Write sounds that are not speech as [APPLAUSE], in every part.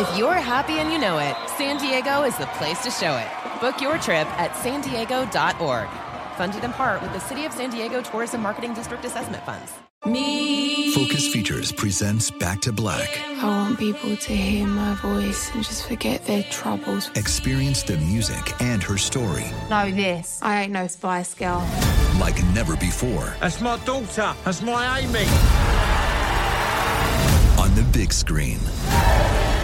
If you're happy and you know it, San Diego is the place to show it. Book your trip at san diego.org. Funded in part with the City of San Diego Tourism Marketing District Assessment Funds. Me! Focus Features presents Back to Black. I want people to hear my voice and just forget their troubles. Experience the music and her story Know this. I ain't no Spice Girl. like never before That's my daughter. That's my Amy. on the big screen.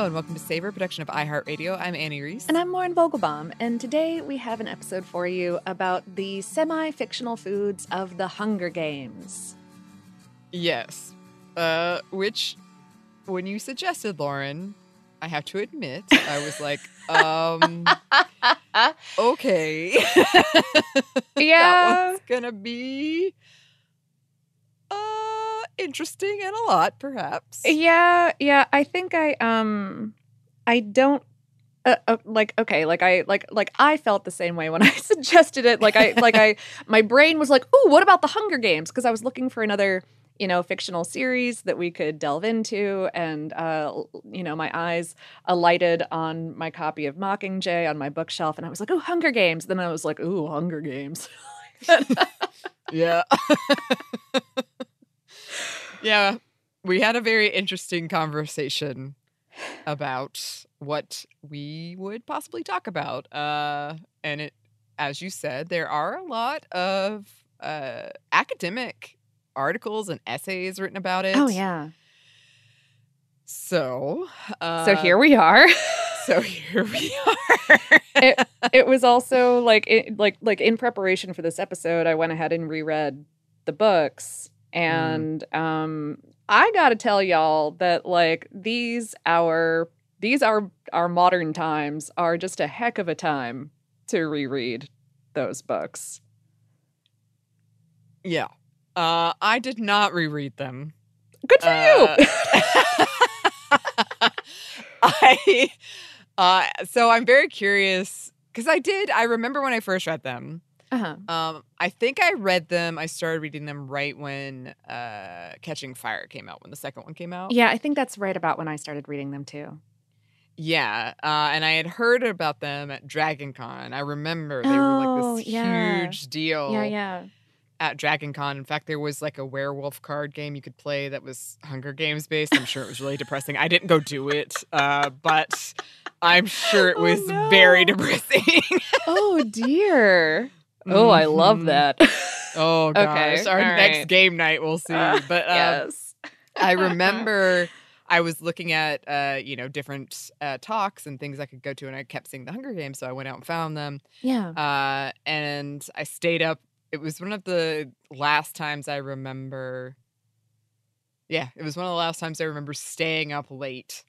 Hello and welcome to Savor, production of iHeartRadio. I'm Annie Reese. And I'm Lauren Vogelbaum, and today we have an episode for you about the semi fictional foods of the Hunger Games. Yes. Uh, which, when you suggested, Lauren, I have to admit, I was like, [LAUGHS] um, okay. [LAUGHS] that one's gonna be uh interesting and a lot, perhaps. Yeah, yeah. I think I um I don't uh, uh, like okay, like I like like I felt the same way when [LAUGHS] I suggested it. Like I like I [LAUGHS] my brain was like, oh what about the Hunger Games?" because I was looking for another you know fictional series that we could delve into and uh you know my eyes alighted on my copy of mockingjay on my bookshelf and i was like oh hunger games then i was like oh hunger games [LAUGHS] Yeah. Yeah. We had a very interesting conversation about what we would possibly talk about. Uh, and it, as you said, there are a lot of uh, academic articles and essays written about it. oh yeah So, uh, so here we are [LAUGHS] So here we are. it, it was also like it, like like in preparation for this episode i went ahead and reread the books and um i gotta tell y'all that like these our these are our modern times are just a heck of a time to reread those books yeah. Uh, I did not reread them. good for Uh, you [LAUGHS] I uh so I'm very curious because I did I remember when I first read them. Uh-huh. Um I think I read them I started reading them right when uh Catching Fire came out when the second one came out. yeah i think that's right about when i started reading them too Yeah, uh, and I had heard about them at Dragon Con. I remember they were Oh, like this yeah. huge deal yeah yeah at Dragon Con. In fact, there was like a werewolf card game you could play that was Hunger Games based. I'm sure it was really depressing. I didn't go do it, uh, but I'm sure it Oh, was no. very depressing. [LAUGHS] oh dear oh i love Mhm. that Oh [LAUGHS] gosh, Okay, our all next right. game night we'll see. Uh, but um, yes I [LAUGHS] remember I was looking at uh, you know different uh, talks and things I could go to, and I kept seeing the Hunger Games, so I went out and found them. yeah Uh, and I stayed up. It was one of the last times I remember. Yeah, it was one of the last times I remember staying up late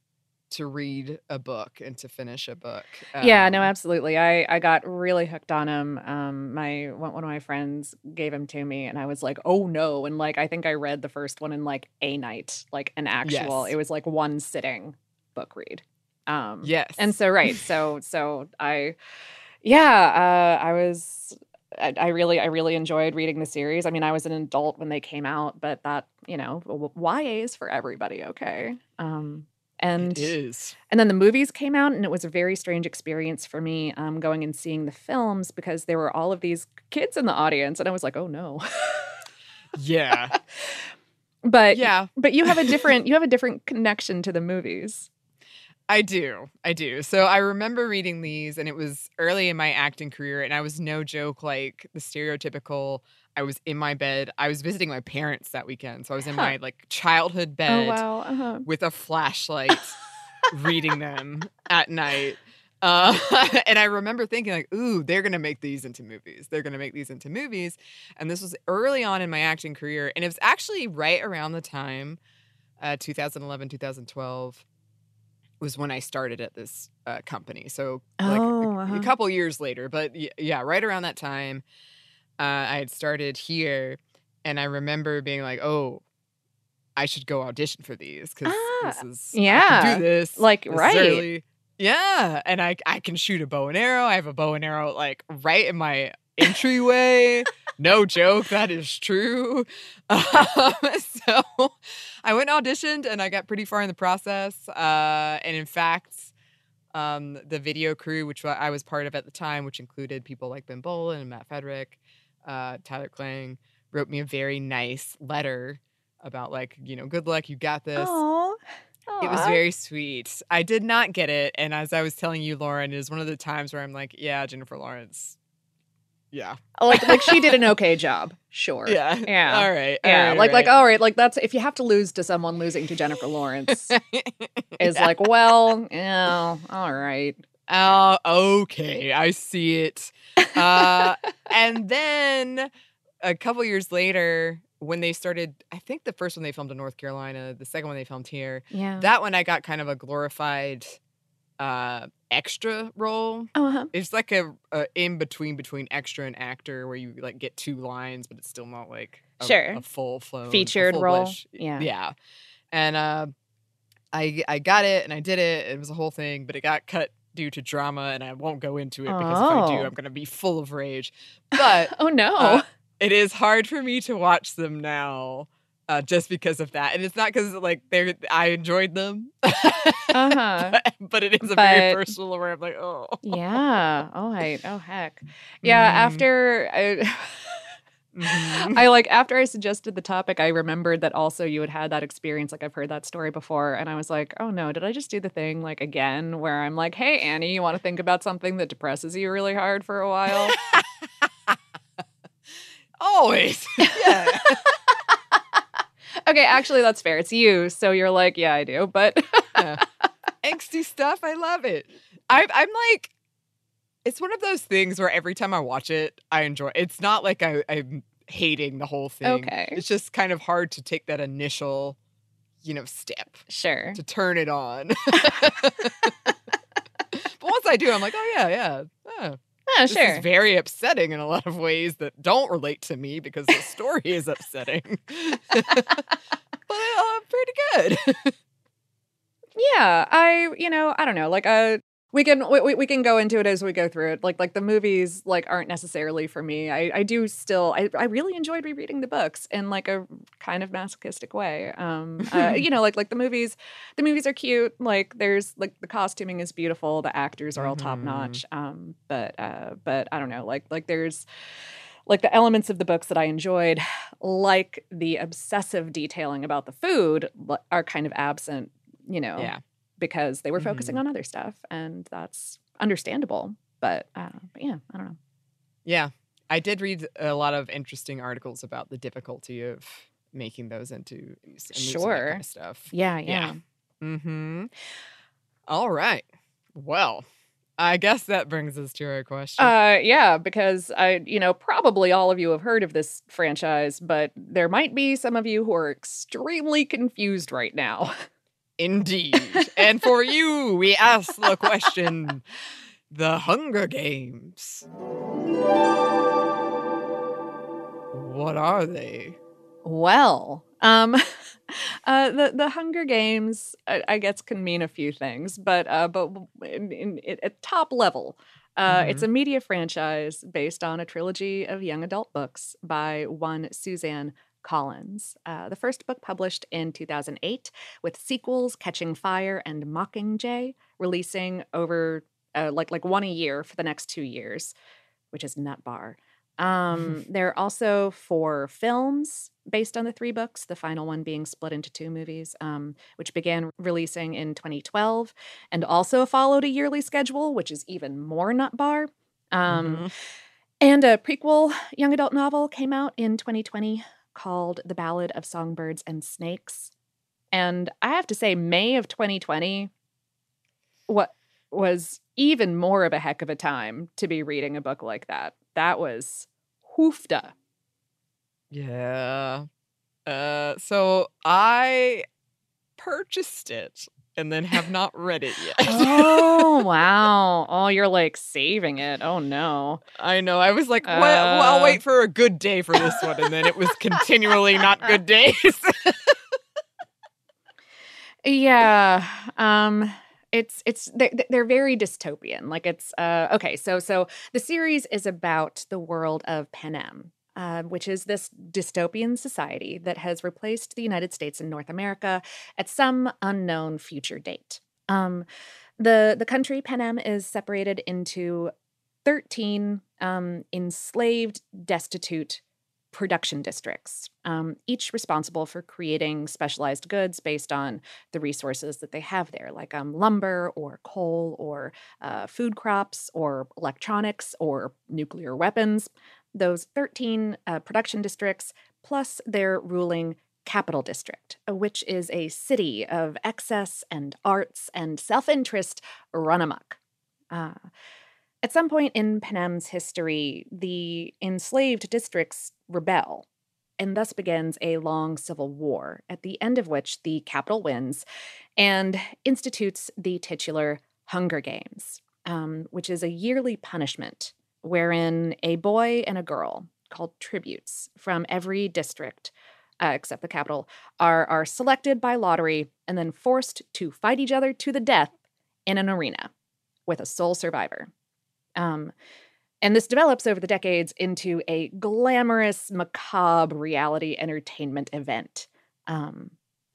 to read a book and to finish a book. yeah, no, Um, absolutely. I I got really hooked on him. Um, my one of my friends gave him to me, and I was like, oh no! And like, I think I read the first one in like a night, like an actual. Yes. It was like one sitting book read. Um, Yes. and so right, so so I, yeah, uh, I was. I I really, I really enjoyed reading the series. I mean, I was an adult when they came out, but that, you know, YA is for everybody, okay? Um, and it is. and then the movies came out, and it was a very strange experience for me um, going and seeing the films because there were all of these kids in the audience, and I was like, oh no. Yeah. [LAUGHS] but yeah. but you have a different [LAUGHS] you have a different connection to the movies. I do. I do. So I remember reading these and it was early in my acting career and I was no joke like the stereotypical I was in my bed. I was visiting my parents that weekend. So I was in my like childhood bed Oh wow. Uh-huh. with a flashlight [LAUGHS] reading them at night. Uh, [LAUGHS] and I remember thinking like, ooh, they're gonna make these into movies. They're gonna make these into movies. And this was early on in my acting career, and it was actually right around the time, uh, 2011, 2012, was when I started at this uh, company. So like a- Oh, uh-huh. couple years later, but y- yeah, right around that time, uh, I had started here, and I remember being like, oh. I should go audition for these because Ah, this is I yeah. do this Like, this right. early. Yeah, and I I can shoot a bow and arrow. I have a bow and arrow like right in my entryway. No joke, that is true. [LAUGHS] Um, so I went and auditioned, and I got pretty far in the process. Uh, and in fact, um, the video crew, which I was part of at the time, which included people like Ben Bowlin and Matt Frederick, uh, Tyler Klang, wrote me a very nice letter about like you know good luck, you got this. Aw. It was very sweet. I did not get it. And as I was telling you, Lauren, it is one of the times where I'm like, yeah, Jennifer Lawrence. Yeah. [LAUGHS] like like she did an [LAUGHS] okay job. Sure. Yeah. Yeah. All right. Yeah, all right, like like all right, like that's if you have to lose to someone, losing to Jennifer Lawrence [LAUGHS] is like, well, yeah, all right. Oh, okay. I see it. Uh, and then a couple years later, when they started, I think the first one they filmed in North Carolina, the second one they filmed here, Yeah. that one I got kind of a glorified uh, extra role. oh, uh-huh. It's like a, a in between between extra and actor where you like get two lines, but it's still not like a, Sure. a full flow Featured role. Yeah. yeah. And uh, I I got it and I did it. It was a whole thing, but it got cut due to drama, and I won't go into it because if I do, Oh. I'm gonna be full of rage. [LAUGHS] But Oh no. uh, it is hard for me to watch them now. Uh, just because of that, and it's not because like they're I enjoyed them, Uh-huh. [LAUGHS] but, but it is a very But- personal where I'm like, oh, yeah. Oh, I, oh heck. Yeah. Mm. After I, Mhm. [LAUGHS] I like after I suggested the topic, I remembered that also you had had that experience. Like I've heard that story before, and I was like, oh no, did I just do the thing like again where I'm like, hey Annie, you want to think about something that depresses you really hard for a while? [LAUGHS] always, yeah. Okay, actually that's fair. It's you, so you're like, yeah, I do, but Yeah. [LAUGHS] angsty stuff. I love it. I, I'm like, it's one of those things where every time I watch it, I enjoy. It's not like I, I'm hating the whole thing. Okay. It's just kind of hard to take that initial, you know, step sure. to turn it on. [LAUGHS] but once I do, I'm like, oh yeah, yeah. Oh, Yeah, this sure. is very upsetting in a lot of ways that don't relate to me because the story is upsetting. [LAUGHS] but uh, pretty good. [LAUGHS] Yeah, I you know I don't know like uh we can we, we- can go into it as we go through it. Like like the movies like aren't necessarily for me. I I do still I I really enjoyed rereading the books in like a kind of masochistic way. Um uh, [LAUGHS] you know like like the movies the movies are cute. Like there's like the costuming is beautiful. The actors are all top Mhm. notch um but uh but I don't know. Like like there's like the elements of the books that I enjoyed, like the obsessive detailing about the food, are kind of absent, you know, Yeah. Because they were focusing Mhm. on other stuff, and that's understandable. But, uh, but yeah, I don't know. Yeah. I did read a lot of interesting articles about the difficulty of making those into Sure. kind of stuff. Yeah, yeah. Yeah. Mm-hmm. All right. Well, I guess that brings us to our question. Uh, yeah, because I, you know, probably all of you have heard of this franchise, but there might be some of you who are extremely confused right now. [LAUGHS] Indeed. and for you, we ask the question The Hunger Games. What are they? Well, um, [LAUGHS] uh, the the Hunger Games, I, I, guess, can mean a few things, but uh, but in, in, in, at top level, uh, mm-hmm. it's a media franchise based on a trilogy of young adult books by one Suzanne Collins. Uh, the first book published in 2008, with sequels Catching Fire and Mockingjay releasing over uh, like like one a year for the next two years, which is nut bar. Um, there are also four films based on the three books, the final one being split into two movies, um, which began releasing in 2012 and also followed a yearly schedule, which is even more nut bar. Um, mm-hmm. And a prequel young adult novel came out in 2020 called The Ballad of Songbirds and Snakes. And I have to say, May of 2020, what was even more of a heck of a time to be reading a book like that. That was hoofda. Yeah. Uh so I purchased it and then have not read it yet. oh [LAUGHS] wow! Oh, you're like saving it. Oh no! I know. I was like, well, uh... well, I'll wait for a good day for this one, and then it was continually not good days. [LAUGHS] yeah. Um it's it's they're, they're very dystopian like it's uh okay so so the series is about the world of panem uh, which is this dystopian society that has replaced the United States and North America at some unknown future date. Um, the the country Panem is separated into thirteen um, enslaved, destitute production districts, um, each responsible for creating specialized goods based on the resources that they have there, like um, lumber or coal or uh, food crops or electronics or nuclear weapons. Those 13 uh, production districts, plus their ruling capital district, uh, which is a city of excess and arts and self interest run amok. Uh, at some point in Panem's history, the enslaved districts rebel, and thus begins a long civil war, at the end of which the capital wins and institutes the titular Hunger Games, um, which is a yearly punishment wherein a boy and a girl, called tributes, from every district uh, except the capital, are, are selected by lottery and then forced to fight each other to the death in an arena with a sole survivor. Um, and this develops over the decades into a glamorous, macabre reality entertainment event. Um,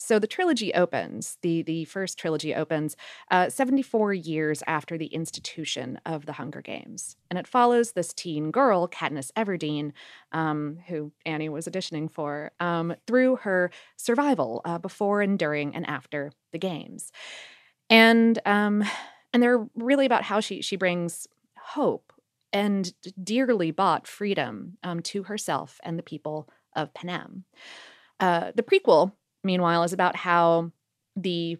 so the trilogy opens, the, the first trilogy opens uh, 74 years after the institution of the Hunger Games. And it follows this teen girl, Katniss Everdeen, um, who Annie was auditioning for, um, through her survival uh, before and during and after the games. And um, and they're really about how she she brings hope and dearly bought freedom um, to herself and the people of Panem. Uh, the prequel, meanwhile, is about how the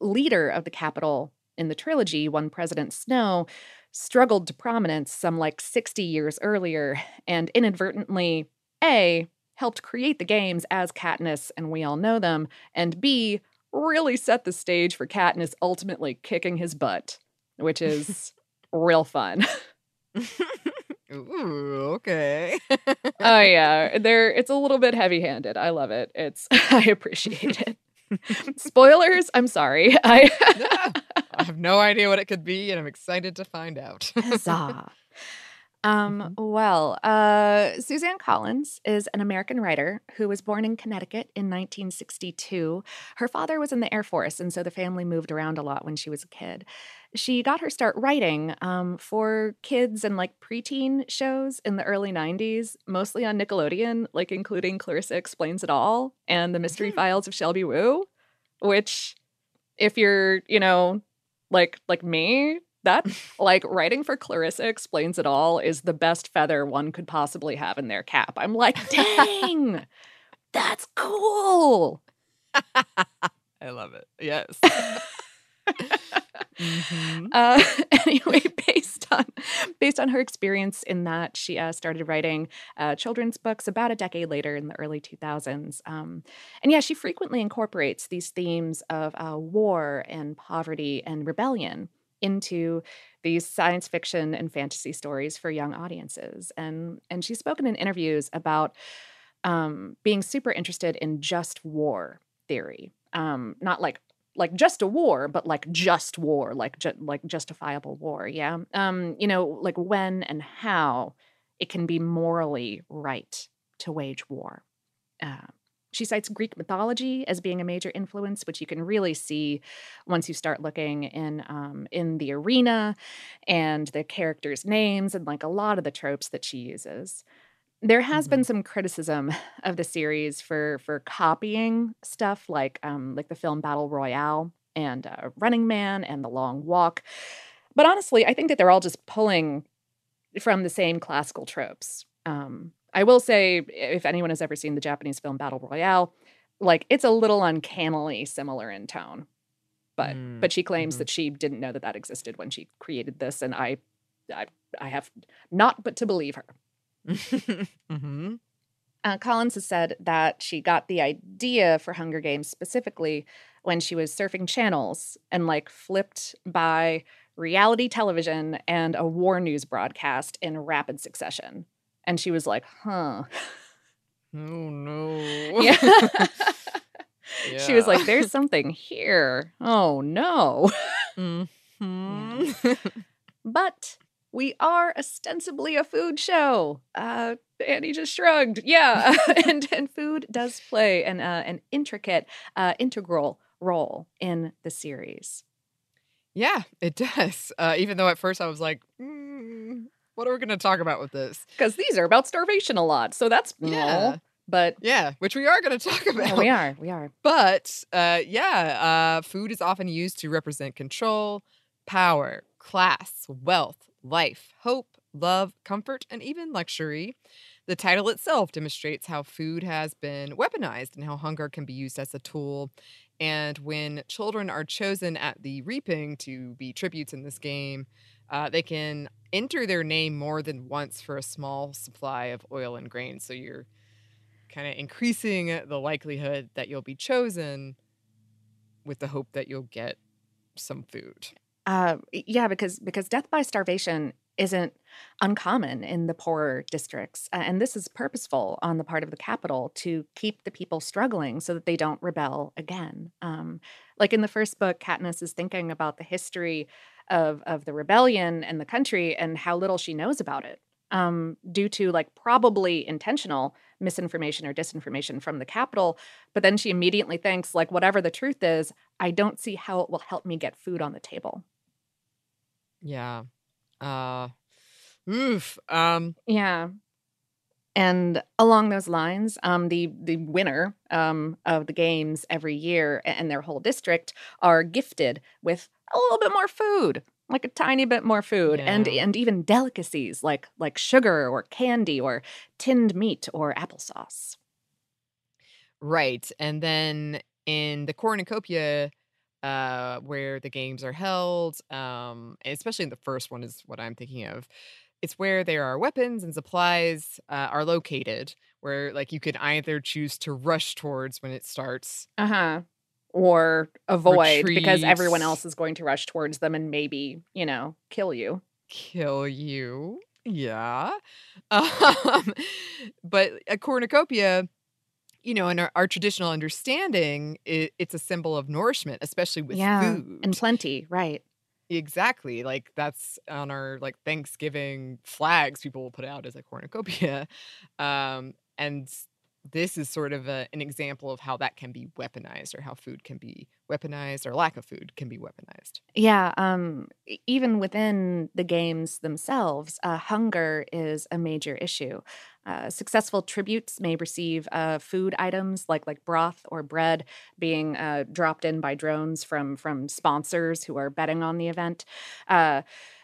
leader of the capital in the trilogy, one President Snow, struggled to prominence some like 60 years earlier and inadvertently, A, helped create the games as Katniss, and we all know them, and B, really set the stage for Katniss ultimately kicking his butt, which is [LAUGHS] real fun. [LAUGHS] Ooh, okay. [LAUGHS] oh yeah, there it's a little bit heavy-handed. I love it. It's [LAUGHS] I appreciate it. Spoilers, I'm sorry. [LAUGHS] I I have no idea what it could be and I'm excited to find out. Huzzah. Um, mm-hmm. well, uh, Suzanne Collins is an American writer who was born in Connecticut in 1962. Her father was in the Air Force, and so the family moved around a lot when she was a kid. She got her start writing um, for kids and like preteen shows in the early 90s, mostly on Nickelodeon, like including Clarissa Explains It All and The Mystery mm-hmm. Files of Shelby Woo, which, if you're, you know, like like me, that [LAUGHS] like writing for Clarissa explains it all is the best feather one could possibly have in their cap. I'm like, dang, [LAUGHS] that's cool. [LAUGHS] I love it. Yes. Mhm. Uh, [LAUGHS] anyway, [LAUGHS] based on based on her experience in that, she uh, started writing uh, children's books about a decade later in the early 2000s. Um, and yeah, she frequently incorporates these themes of uh, war and poverty and rebellion into these science fiction and fantasy stories for young audiences. And and she's spoken in interviews about um, being super interested in just war theory, um, not like like just a war, but like just war, like ju- like justifiable war. Yeah, um, you know, like when and how it can be morally right to wage war. Uh, she cites Greek mythology as being a major influence, which you can really see once you start looking in um, in the arena and the characters' names and like a lot of the tropes that she uses. There has been some criticism [LAUGHS] of the series for for copying stuff like um, like the film Battle Royale and uh, Running Man and The Long Walk, but honestly, I think that they're all just pulling from the same classical tropes. Um, I will say, if anyone has ever seen the Japanese film Battle Royale, like it's a little uncannily similar in tone. But Mm, but she claims mhm. that she didn't know that that existed when she created this, and I, I I have not but to believe her. [LAUGHS] hmm Uh, Collins has said that she got the idea for Hunger Games specifically when she was surfing channels and like flipped by reality television and a war news broadcast in rapid succession. And she was like, huh. Oh no. [LAUGHS] Yeah. [LAUGHS] She was like, there's something here. Oh no. Mhm. But we are ostensibly a food show. Uh, Annie just shrugged. Yeah, [LAUGHS] and and food does play an uh, an intricate, uh, integral role in the series. yeah, it does. Uh, even though at first I was like, mm, what are we going to talk about with this? Because these are about starvation a lot, so that's Yeah. yeah. But Yeah, which we are going [LAUGHS] to talk about. yeah, we are, we are. But uh, yeah, uh, food is often used to represent control, power, class, wealth, life, hope, love, comfort, and even luxury. The title itself demonstrates how food has been weaponized and how hunger can be used as a tool. And when children are chosen at the reaping to be tributes in this game, uh, they can enter their name more than once for a small supply of oil and grain. So you're kind of increasing the likelihood that you'll be chosen with the hope that you'll get some food. Uh, yeah, because because death by starvation isn't uncommon in the poorer districts, uh, and this is purposeful on the part of the capital to keep the people struggling so that they don't rebel again. Um, like in the first book, Katniss is thinking about the history of of the rebellion and the country and how little she knows about it, um, due to like probably intentional misinformation or disinformation from the capital. But then she immediately thinks, like, whatever the truth is, I don't see how it will help me get food on the table. Yeah. Uh oof. Um Yeah. And along those lines, um, the the winner um, of the games every year and their whole district are gifted with a little bit more food, like a tiny bit more food, and and even delicacies like like sugar or candy or tinned meat or applesauce. right. And then in the cornucopia uh where the games are held, um especially in the first one is what I'm thinking of. It's where there are weapons and supplies uh, are located where like you can either choose to rush towards when it starts Uh huh. Or avoid because everyone else is going to rush towards them and maybe you know kill you. kill you. Yeah. [LAUGHS] Um, but a cornucopia, you know, in our, our traditional understanding, it, it's a symbol of nourishment, especially with yeah, food. and plenty, right? exactly. Like that's on our like Thanksgiving flags people will put out as a cornucopia. Um, and this is sort of a, an example of how that can be weaponized or how food can be weaponized or lack of food can be weaponized. Yeah, um, even within the games themselves, uh, hunger is a major issue. Uh, successful tributes may receive uh, food items like like broth or bread being uh, dropped in by drones from from sponsors who are betting on the event. Uh,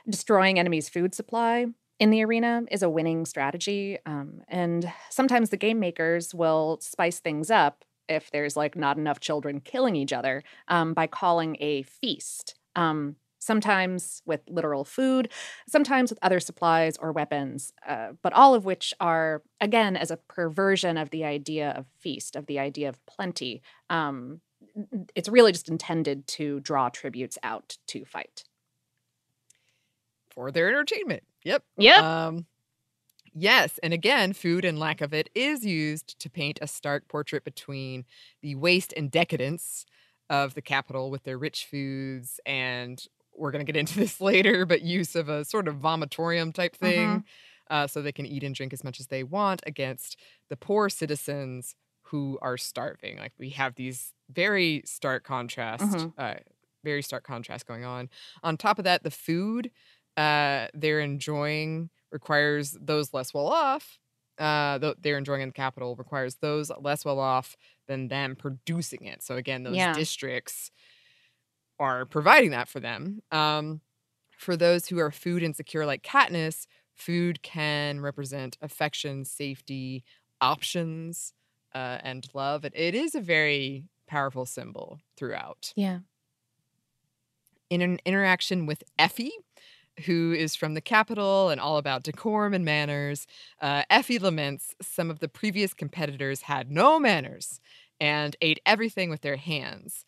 destroying enemies' food supply in the arena is a winning strategy, um, and sometimes the game makers will spice things up if there's like not enough children killing each other um, by calling a feast. Um, sometimes with literal food, sometimes with other supplies or weapons, uh, but all of which are, again, as a perversion of the idea of feast, of the idea of plenty. Um, it's really just intended to draw tributes out to fight. For their entertainment. Yep. Yep. Um, yes. And again, food and lack of it is used to paint a stark portrait between the waste and decadence of the capital with their rich foods and we're going to get into [LAUGHS] this later, but use of a sort of vomitorium type thing Mhm. uh, so they can eat and drink as much as they want against the poor citizens who are starving. Like we have these very stark contrast, Mhm. uh, very stark contrast going on. On top of that, the food uh, they're enjoying requires those less well off. Uh, th- they're enjoying in the capital requires those less well off than them producing it. So again, those Yeah. districts are providing that for them. Um, for those who are food insecure, like Katniss, food can represent affection, safety, options, uh, and love. It, it is a very powerful symbol throughout. Yeah. In an interaction with Effie, who is from the capital and all about decorum and manners, uh, Effie laments some of the previous competitors had no manners and ate everything with their hands.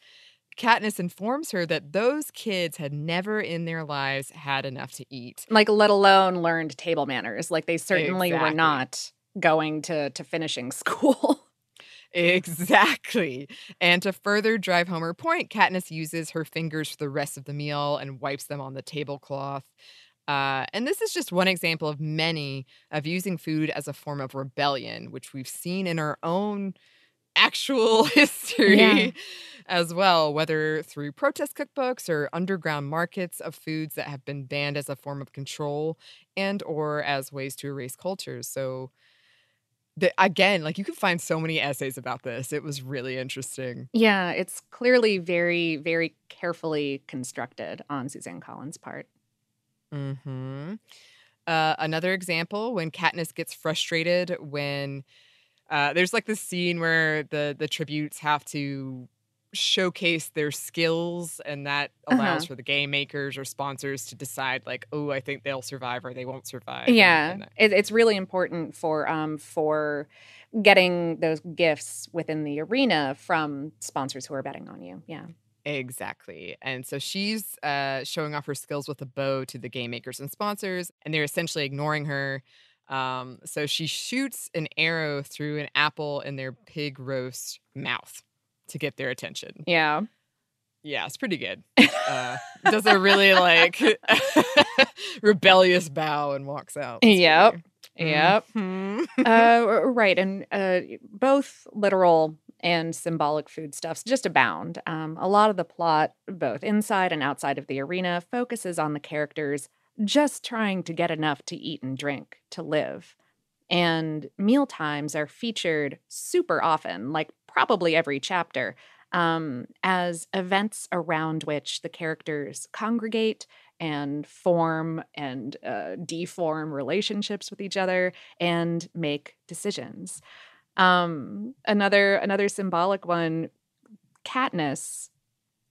Katniss informs her that those kids had never in their lives had enough to eat. Like, let alone learned table manners. Like, they certainly were not going to, to finishing [LAUGHS] school. Exactly. And to further drive home her point, Katniss uses her fingers for the rest of the meal and wipes them on the tablecloth. Uh, and this is just one example of many of using food as a form of rebellion, which we've seen in our own actual [LAUGHS] history Yeah. as well, whether through protest cookbooks or underground markets of foods that have been banned as a form of control and or as ways to erase cultures. So the, again, like you can find so many essays about this. It was really interesting. Yeah, it's clearly very, very carefully constructed on Suzanne Collins' part. hmm Uh, another example when Katniss gets frustrated when uh, there's like this scene where the the tributes have to showcase their skills and that allows Uh-huh. for the game makers or sponsors to decide like oh i think they'll survive or they won't survive Yeah, and it, it's really important for um for getting those gifts within the arena from sponsors who are betting on you. Yeah. Exactly. And so she's uh, showing off her skills with a bow to the game makers and sponsors, and they're essentially ignoring her. Um, so she shoots an arrow through an apple in their pig roast mouth to get their attention. Yeah. Yeah, it's pretty good. [LAUGHS] Uh, does a really like [LAUGHS] rebellious bow and walks out. It's Yep. pretty- Yep. Mhm. uh, [LAUGHS] right, and uh, both literal and symbolic foodstuffs just abound. Um, a lot of the plot, both inside and outside of the arena, focuses on the characters just trying to get enough to eat and drink to live. And meal times are featured super often, like probably every chapter, um, as events around which the characters congregate and form and uh, deform relationships with each other and make decisions. Um, another another symbolic one, Katniss,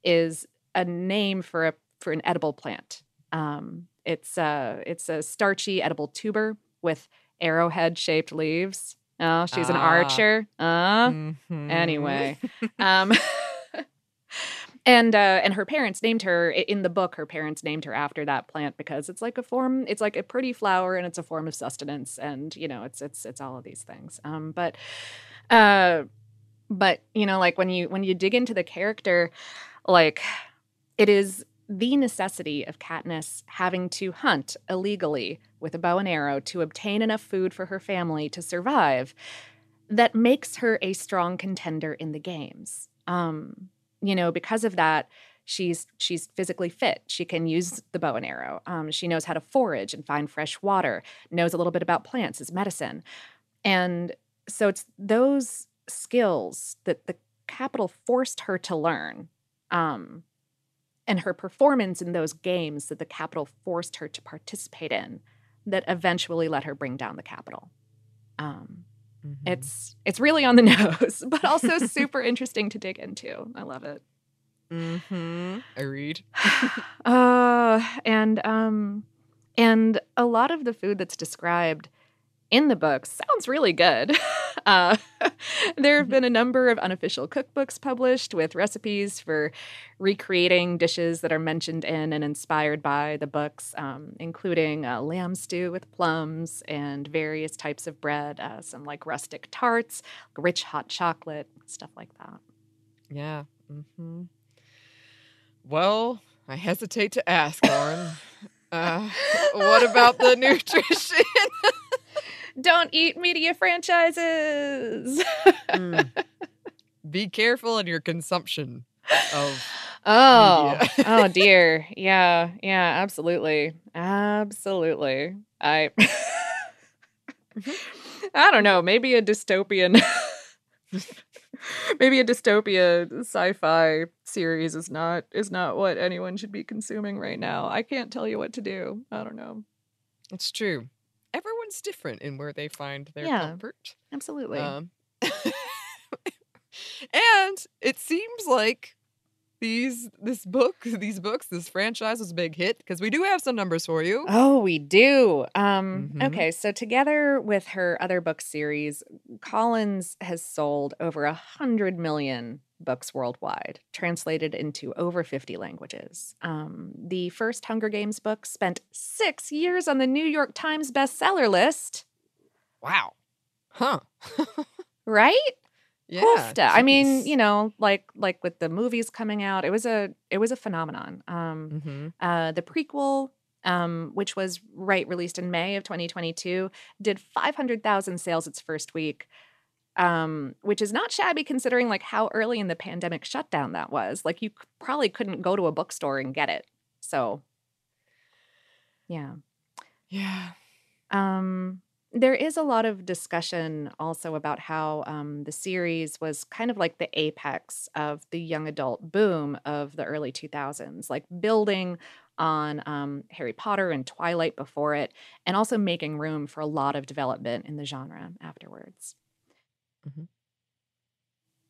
is a name for a for an edible plant. Um, it's a it's a starchy edible tuber with arrowhead shaped leaves. Oh, she's an Ah. archer. Uh, Mhm. anyway um [LAUGHS] and uh and her parents named her in the book her parents named her after that plant because it's like a form it's like a pretty flower and it's a form of sustenance and you know it's it's it's all of these things um but uh but you know like when you when you dig into the character like it is the necessity of Katniss having to hunt illegally with a bow and arrow to obtain enough food for her family to survive that makes her a strong contender in the games. Um, you know, because of that, she's she's physically fit. She can use the bow and arrow. Um, she knows how to forage and find fresh water. Knows a little bit about plants as medicine, and so it's those skills that the capital forced her to learn. Um, and her performance in those games that the capital forced her to participate in that eventually let her bring down the capital. Um, Mhm. it's it's really on the [LAUGHS] nose, but also super interesting to dig into. I love it. Mm-hmm. I read. [SIGHS] Uh, and um, and a lot of the food that's described in the books sounds really good. [LAUGHS] uh, [LAUGHS] there have been a number of unofficial cookbooks published with recipes for recreating dishes that are mentioned in and inspired by the books, um, including uh, lamb stew with plums and various types of bread, uh, some like rustic tarts, rich hot chocolate, stuff like that. Yeah. hmm Well, I hesitate to ask, Lauren. [LAUGHS] uh, what about the nutrition? Don't eat media franchises. Mm. [LAUGHS] Be careful in your consumption of. Oh, oh [LAUGHS] dear. Yeah, yeah, absolutely. Absolutely. I I don't know, maybe a dystopian [LAUGHS] maybe a dystopia sci-fi series is not is not what anyone should be consuming right now. I can't tell you what to do. I don't know. It's true. Everyone's different in where they find their Yeah. comfort. Absolutely. Um, [LAUGHS] and it seems like these this book, [LAUGHS] these books, this franchise was a big hit because we do have some numbers for you. Oh, we do. Um, Mhm. Okay, so together with her other book series, Collins has sold over a hundred million books worldwide, translated into over 50 languages. Um, the first Hunger Games book spent six years on the New York Times bestseller list, Wow. Huh. [LAUGHS] right? Yeah. I mean, you know, like like with the movies coming out, it was a it was a phenomenon. Um, Mhm. Uh, the prequel, um, which was right released in May of 2022, did 500,000 sales its first week, um, which is not shabby considering like how early in the pandemic shutdown that was. Like you probably couldn't go to a bookstore and get it. So, yeah. Yeah. Um, there is a lot of discussion also about how um, the series was kind of like the apex of the young adult boom of the early 2000s, like building on um, Harry Potter and Twilight before it, and also making room for a lot of development in the genre afterwards. Mhm.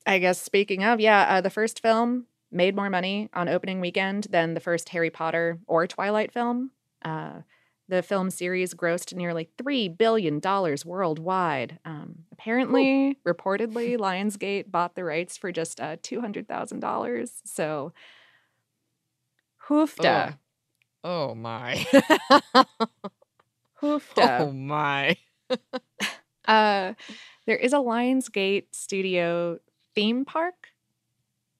I guess speaking of, yeah, uh, the first film made more money on opening weekend than the first Harry Potter or Twilight film. Uh, the film series grossed nearly $3 billion worldwide. Um, apparently, [LAUGHS] reportedly, Lionsgate bought the rights for just uh, $200,000. So, hoofda. Oh my. [LAUGHS] Hoofda. oh my. [LAUGHS] Uh, there is a Lionsgate studio theme park,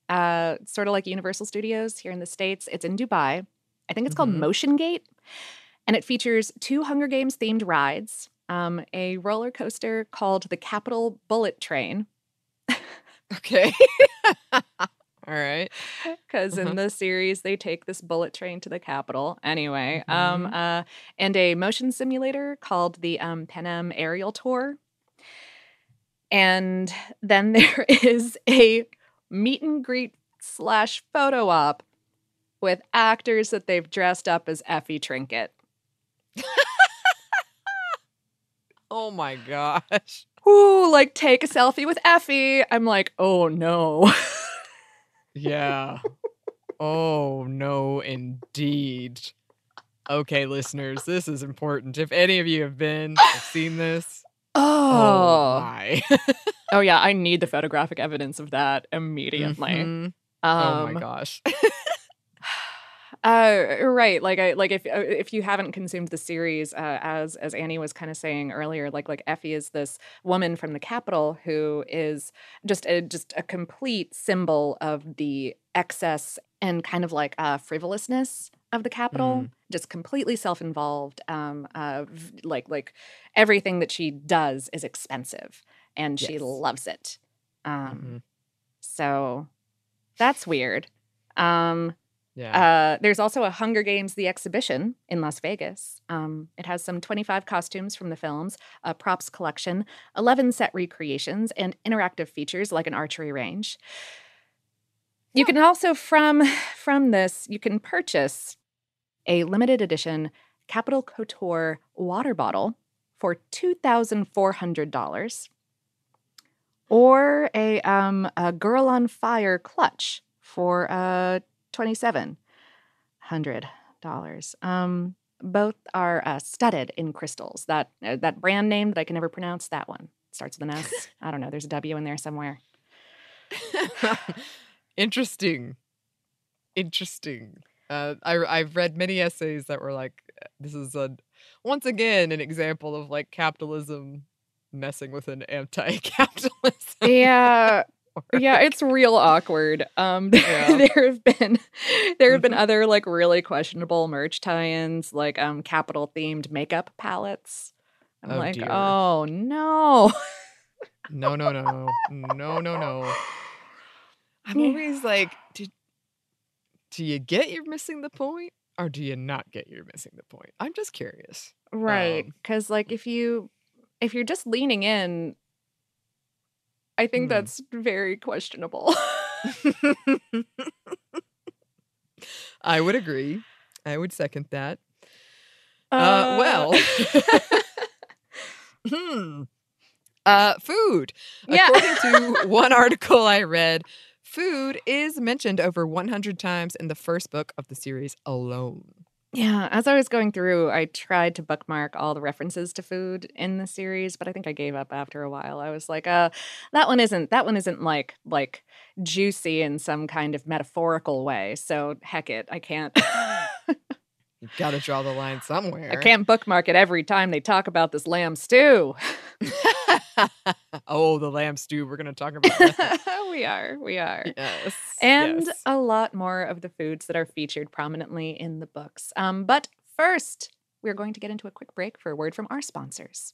uh, sort of like Universal Studios here in the States. It's in Dubai. I think it's called Mhm. Motion Gate, and it features two Hunger Games themed rides, um, a roller coaster called the Capitol Bullet Train, Okay. [LAUGHS] All right. because Uh-huh. in the series they take this bullet train to the Capitol. Anyway, um, Mhm. uh, and a motion simulator called the um, Panem Aerial Tour. And then [LAUGHS] there is a meet and greet slash photo op with actors that they've dressed up as Effie Trinket. [LAUGHS] Oh my gosh. Ooh, like take a selfie with Effie. I'm like, oh no. Yeah. oh no, indeed. Okay, listeners, this is important. If any of you have been, have seen this, oh Oh. my. Oh yeah, I need the photographic evidence of that immediately. Mhm. Um, oh my gosh. [LAUGHS] Uh, right. Like I like if uh, if you haven't consumed the series, uh, as as Annie was kind of saying earlier, like like Effie is this woman from the capital who is just a just a complete symbol of the excess and kind of like uh, frivolousness of the capital. Just completely self involved. Um, uh, like like everything that she does is expensive, and she Yes. loves it. Um, Mhm. so that's weird. Um, Yeah. uh, there's also a Hunger Games the exhibition in Las Vegas. Um, it has some 25 costumes from the films, a props collection, 11 set recreations, and interactive features like an archery range. You can also from from this you can purchase a limited edition Capitol Couture water bottle for two thousand four hundred dollars, or a um a Girl on Fire clutch for uh twenty seven hundred dollars. Um, both are uh, studded in crystals. That uh, that brand name that I can never pronounce. That one starts with an S. [LAUGHS] I don't know. There's a W in there somewhere. [LAUGHS] Interesting. Interesting. Uh, I I've read many essays that were like, this is a once again an example of like capitalism messing with an anti-capitalism. Yeah. [LAUGHS] Yeah, it's real awkward. Um, there, [LAUGHS] Yeah. there have been there have been Mhm. other like really questionable merch tie-ins, like um Capitol themed makeup palettes. I'm Oh, like, dear. oh no. No, no, no, no, no, no. [SIGHS] I'm always like, do, do you get you're missing the point, or do you not get you're missing the point? I'm just curious. Right. Um, Cause like if you if you're just leaning in, I think Hmm. that's very questionable. [LAUGHS] I would agree. I would second that. Uh, well, [LAUGHS] hmm. [LAUGHS] Uh, food. Yeah. According to one article I read, food is mentioned over 100 times in the first book of the series alone. Yeah, as I was going through, I tried to bookmark all the references to food in the series, but I think I gave up after a while. I was like, uh, that one isn't that one isn't like like juicy in some kind of metaphorical way. So heck it, I can't [LAUGHS] You got to draw the line somewhere. I can't bookmark it every time they talk about this lamb stew. [LAUGHS] oh, the lamb stew. We're going to talk about that. [LAUGHS] we are, we are. yes. and yes. a lot more of the foods that are featured prominently in the books. Um, but first, we're going to get into a quick break for a word from our sponsors.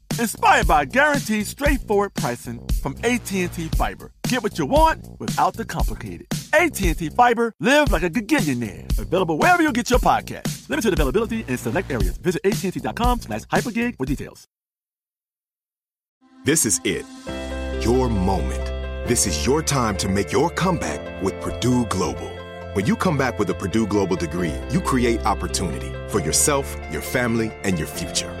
inspired by guaranteed straightforward pricing from AT&T Fiber. Get what you want without the complicated. AT&T Fiber, live like a gigillionaire. Available wherever you get your podcast. Limited availability in select areas. Visit AT&T.com slash hypergig for details. This is it. Your moment. This is your time to make your comeback with Purdue Global. When you come back with a Purdue Global degree, you create opportunity for yourself, your family, and your future.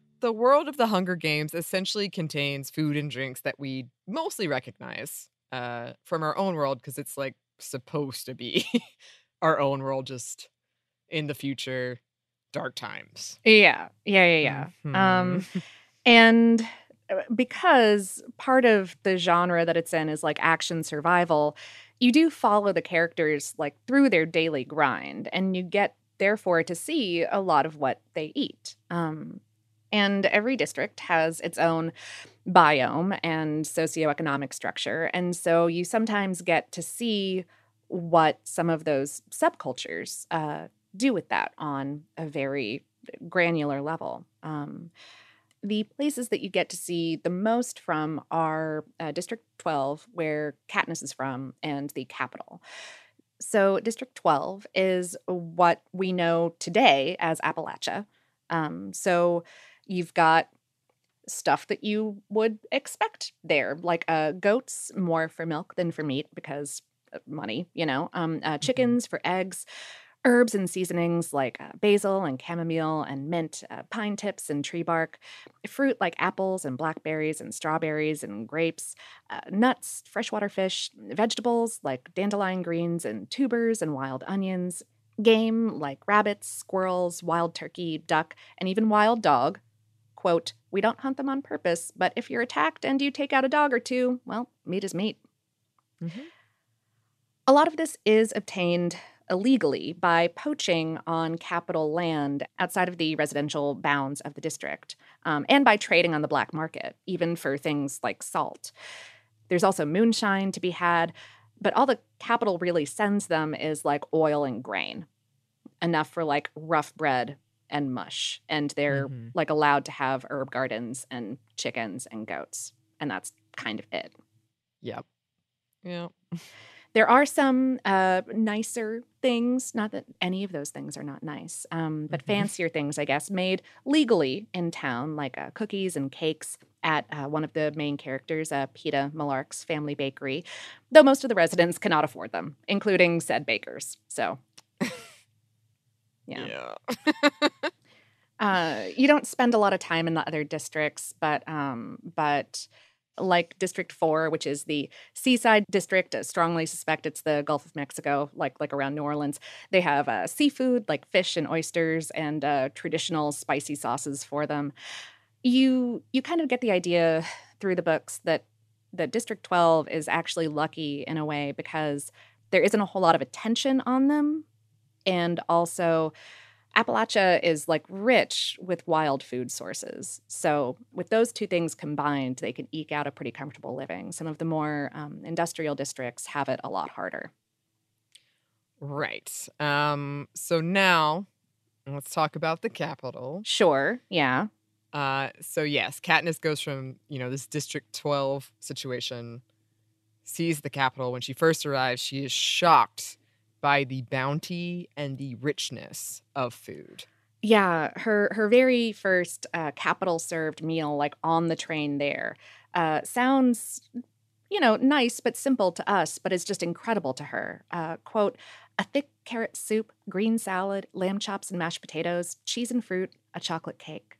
the world of the Hunger Games essentially contains food and drinks that we mostly recognize uh, from our own world because it's like supposed to be [LAUGHS] our own world, just in the future, dark times. Yeah, yeah, yeah, yeah. Um, Mhm. [LAUGHS] and uh, because part of the genre that it's in is like action survival, you do follow the characters like through their daily grind and you get therefore to see a lot of what they eat. Um, and every district has its own biome and socioeconomic structure. And so you sometimes get to see what some of those subcultures uh, do with that on a very granular level. Um, the places that you get to see the most from are uh, District 12, where Katniss is from, and the Capitol. So, District 12 is what we know today as Appalachia. Um, so, you've got stuff that you would expect there, like uh, goats more for milk than for meat because money, you know, um, uh, chickens for eggs, herbs and seasonings like uh, basil and chamomile and mint, uh, pine tips and tree bark, fruit like apples and blackberries and strawberries and grapes, uh, nuts, freshwater fish, vegetables like dandelion greens and tubers and wild onions, game like rabbits, squirrels, wild turkey, duck, and even wild dog. Quote, we don't hunt them on purpose, but if you're attacked and you take out a dog or two, well, meat is meat. Mm-hmm. A lot of this is obtained illegally by poaching on Capitol land outside of the residential bounds of the district, um, and by trading on the black market, even for things like salt. There's also moonshine to be had, but all the Capitol really sends them is like oil and grain, enough for like rough bread and mush. And they're mm-hmm. like allowed to have herb gardens and chickens and goats. And that's kind of it. Yep. Yeah. There are some uh, nicer things, not that any of those things are not nice, um, but mm-hmm. fancier things, I guess, made legally in town, like uh, cookies and cakes at uh, one of the main characters, uh, Peeta Mellark's family bakery, though most of the residents cannot afford them, including said bakers. So, yeah. yeah. [LAUGHS] Uh, you don't spend a lot of time in the other districts, but um, but like District 4, which is the seaside district. I strongly suspect it's the Gulf of Mexico, like like around New Orleans. They have uh, seafood like fish and oysters and uh, traditional spicy sauces for them. You you kind of get the idea through the books that that District 12 is actually lucky in a way because there isn't a whole lot of attention on them, and also Appalachia is like rich with wild food sources. So, with those two things combined, they can eke out a pretty comfortable living. Some of the more um, industrial districts have it a lot harder. Right. Um, so, now let's talk about the Capitol. Sure. Yeah. Uh, so, yes, Katniss goes from, you know, this District 12 situation, sees the Capitol. When she first arrives, she is shocked by the bounty and the richness of food. Yeah, her her very first uh, Capitol served meal, like on the train there, uh, sounds, you know, nice but simple to us, but is just incredible to her. Uh, quote: a thick carrot soup, green salad, lamb chops and mashed potatoes, cheese and fruit, a chocolate cake.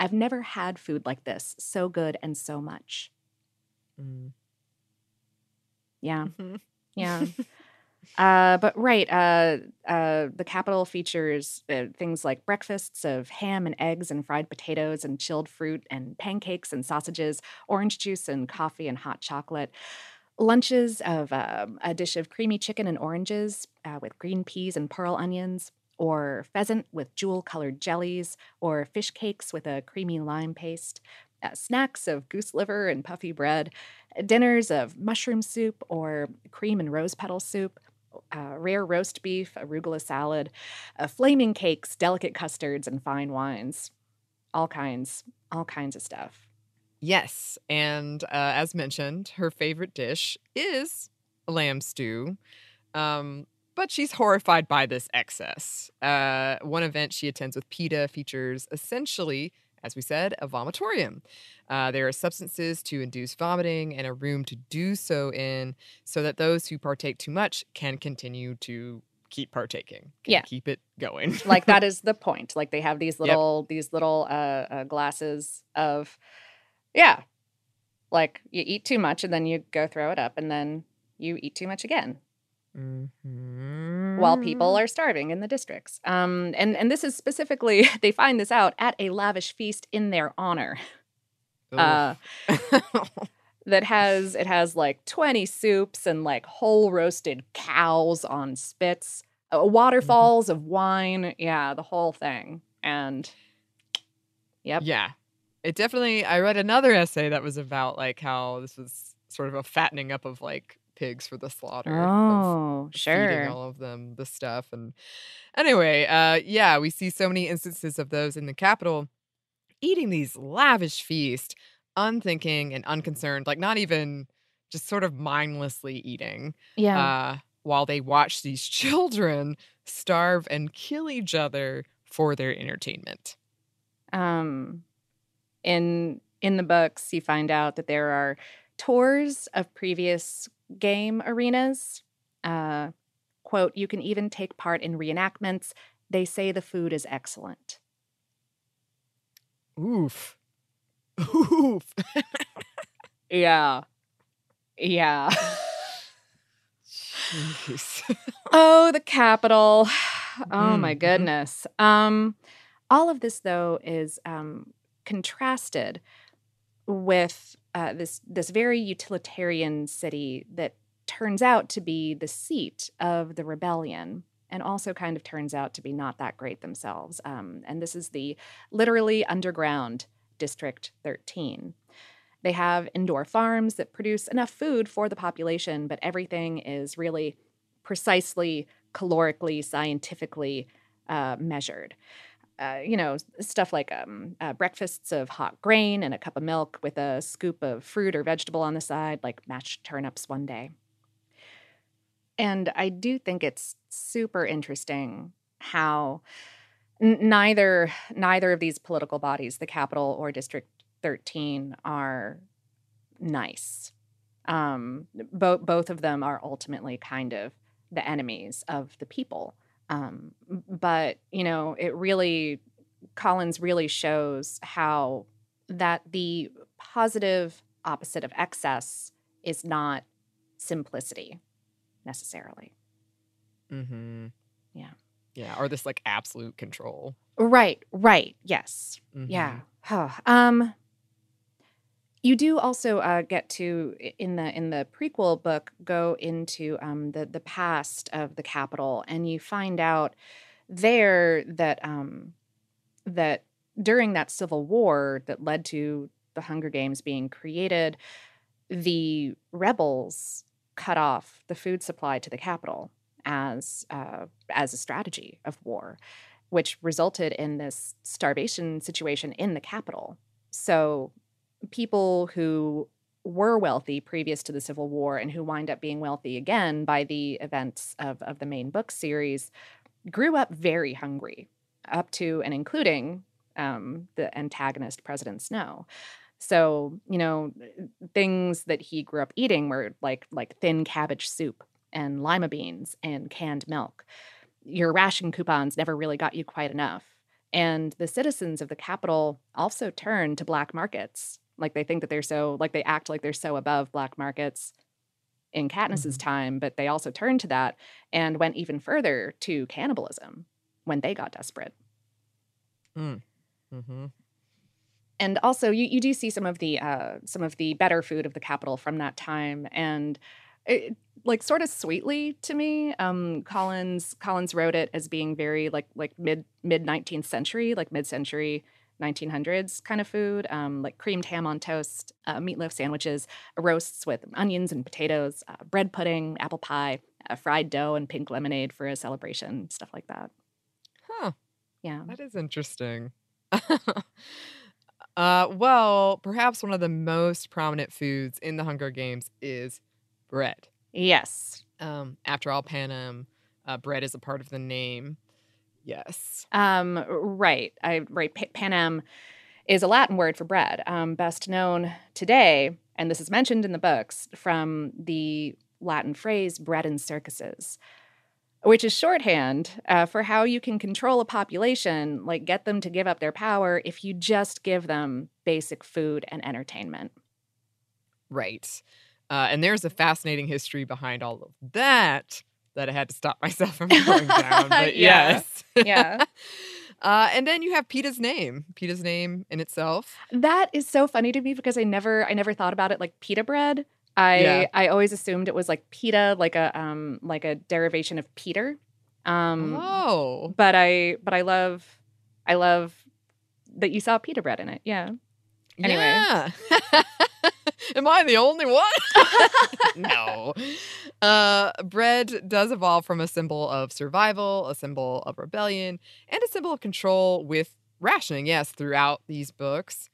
I've never had food like this, so good and so much. Mm. Yeah, mm-hmm. yeah. [LAUGHS] Uh, but right, uh, uh, the Capitol features uh, things like breakfasts of ham and eggs and fried potatoes and chilled fruit and pancakes and sausages, orange juice and coffee and hot chocolate. Lunches of um, a dish of creamy chicken and oranges uh, with green peas and pearl onions, or pheasant with jewel colored jellies, or fish cakes with a creamy lime paste. Uh, snacks of goose liver and puffy bread, dinners of mushroom soup or cream and rose petal soup, uh, rare roast beef, arugula salad, uh, flaming cakes, delicate custards, and fine wines. All kinds, all kinds of stuff. Yes. And uh, as mentioned, her favorite dish is lamb stew. Um, but she's horrified by this excess. Uh, one event she attends with Peeta features essentially as we said, a vomitorium. Uh, there are substances to induce vomiting and a room to do so in so that those who partake too much can continue to keep partaking. yeah. Keep it going. like that is [LAUGHS] the point. Like they have these little yep. these little uh, uh, glasses of yeah. Like you eat too much and then you go throw it up and then you eat too much again. Mm-hmm. While people are starving in the districts. Um, and, and this is specifically, [LAUGHS] they find this out at a lavish feast in their honor. uh, that has it has like 20 soups and like whole roasted cows on spits, uh, waterfalls of wine, yeah, the whole thing. And yep. Yeah. It definitely I read another essay that was about like how this was sort of a fattening up of like pigs for the slaughter. Oh, feeding all of them the stuff and anyway uh yeah we see so many instances of those in the Capitol eating these lavish feast unthinking and unconcerned like not even just sort of mindlessly eating Yeah. uh while they watch these [LAUGHS] children starve and kill each other for their entertainment um in in the books you find out that there are tours of previous game arenas uh quote you can even take part in reenactments. They say the food is excellent. Oof. Oof. Yeah. Yeah. Jeez. oh the Capitol. Oh my Mhm. goodness. Um all of this though is um contrasted with uh, this this very utilitarian city that turns out to be the seat of the rebellion and also kind of turns out to be not that great themselves. Um, and this is the literally underground district 13 they have indoor farms that produce enough food for the population but everything is really precisely calorically scientifically uh, measured uh, you know, stuff like um, uh, breakfasts of hot grain and a cup of milk with a scoop of fruit or vegetable on the side, like mashed turnips one day. And I do think it's super interesting how n- neither neither of these political bodies, the Capitol or District 13, are nice. Um, both both of them are ultimately kind of the enemies of the people. Um, but you know, it really Collins really shows how that the positive opposite of excess is not simplicity necessarily. mm-hmm. Yeah. yeah or this like absolute control Right, right. Yes. Mhm. Yeah. Huh. Um you do also uh, get to in the in the prequel book go into um, the the past of the Capitol, and you find out there that um, that during that civil war that led to the Hunger Games being created, the rebels cut off the food supply to the Capitol as uh, as a strategy of war, which resulted in this starvation situation in the Capitol. So people who were wealthy previous to the Civil War and who wind up being wealthy again by the events of, of the main book series grew up very hungry, up to and including um, the antagonist, President Snow. So, you know, things that he grew up eating were like like thin cabbage soup and lima beans and canned milk. Your ration coupons never really got you quite enough. And the citizens of the Capitol also turn to black markets. Like they think that they're so, like they act like they're so above black markets in Katniss's time, but they also turned to that and went even further to cannibalism when they got desperate. mm-hmm. and also you, you do see some of the uh, some of the better food of the Capitol from that time and it, like sort of sweetly to me um, collins collins wrote it as being very like like mid mid 19th century like mid-century 1900s kind of food um, like creamed ham on toast uh, meatloaf sandwiches roasts with onions and potatoes uh, bread pudding apple pie uh, fried dough and pink lemonade for a celebration stuff like that. Huh. Yeah. That is interesting. [LAUGHS] Uh, well perhaps one of the most prominent foods in the hunger games is bread. Yes. Um, after all panem uh, bread is a part of the name yes Um, right. I right. Pa- Panem is a Latin word for bread, um, best known today, and this is mentioned in the books from the Latin phrase "bread and circuses," which is shorthand uh, for how you can control a population, like get them to give up their power, if you just give them basic food and entertainment. Right. Uh, and there's a fascinating history behind all of that that I had to stop myself from [LAUGHS] going down. But Yeah. yes. Yeah. [LAUGHS] Uh, and then you have Peeta's name. Peeta's name in itself. That is so funny to me because I never I never thought about it like pita bread. I Yeah. I always assumed it was like pita, like a um like a derivation of Peter. Um oh, but I but I love I love that you saw pita bread in it. Yeah. Anyway. Yeah. [LAUGHS] Am I the only one? [LAUGHS] [LAUGHS] no. Uh, bread does evolve from a symbol of survival, a symbol of rebellion, and a symbol of control with rationing, yes, throughout these books.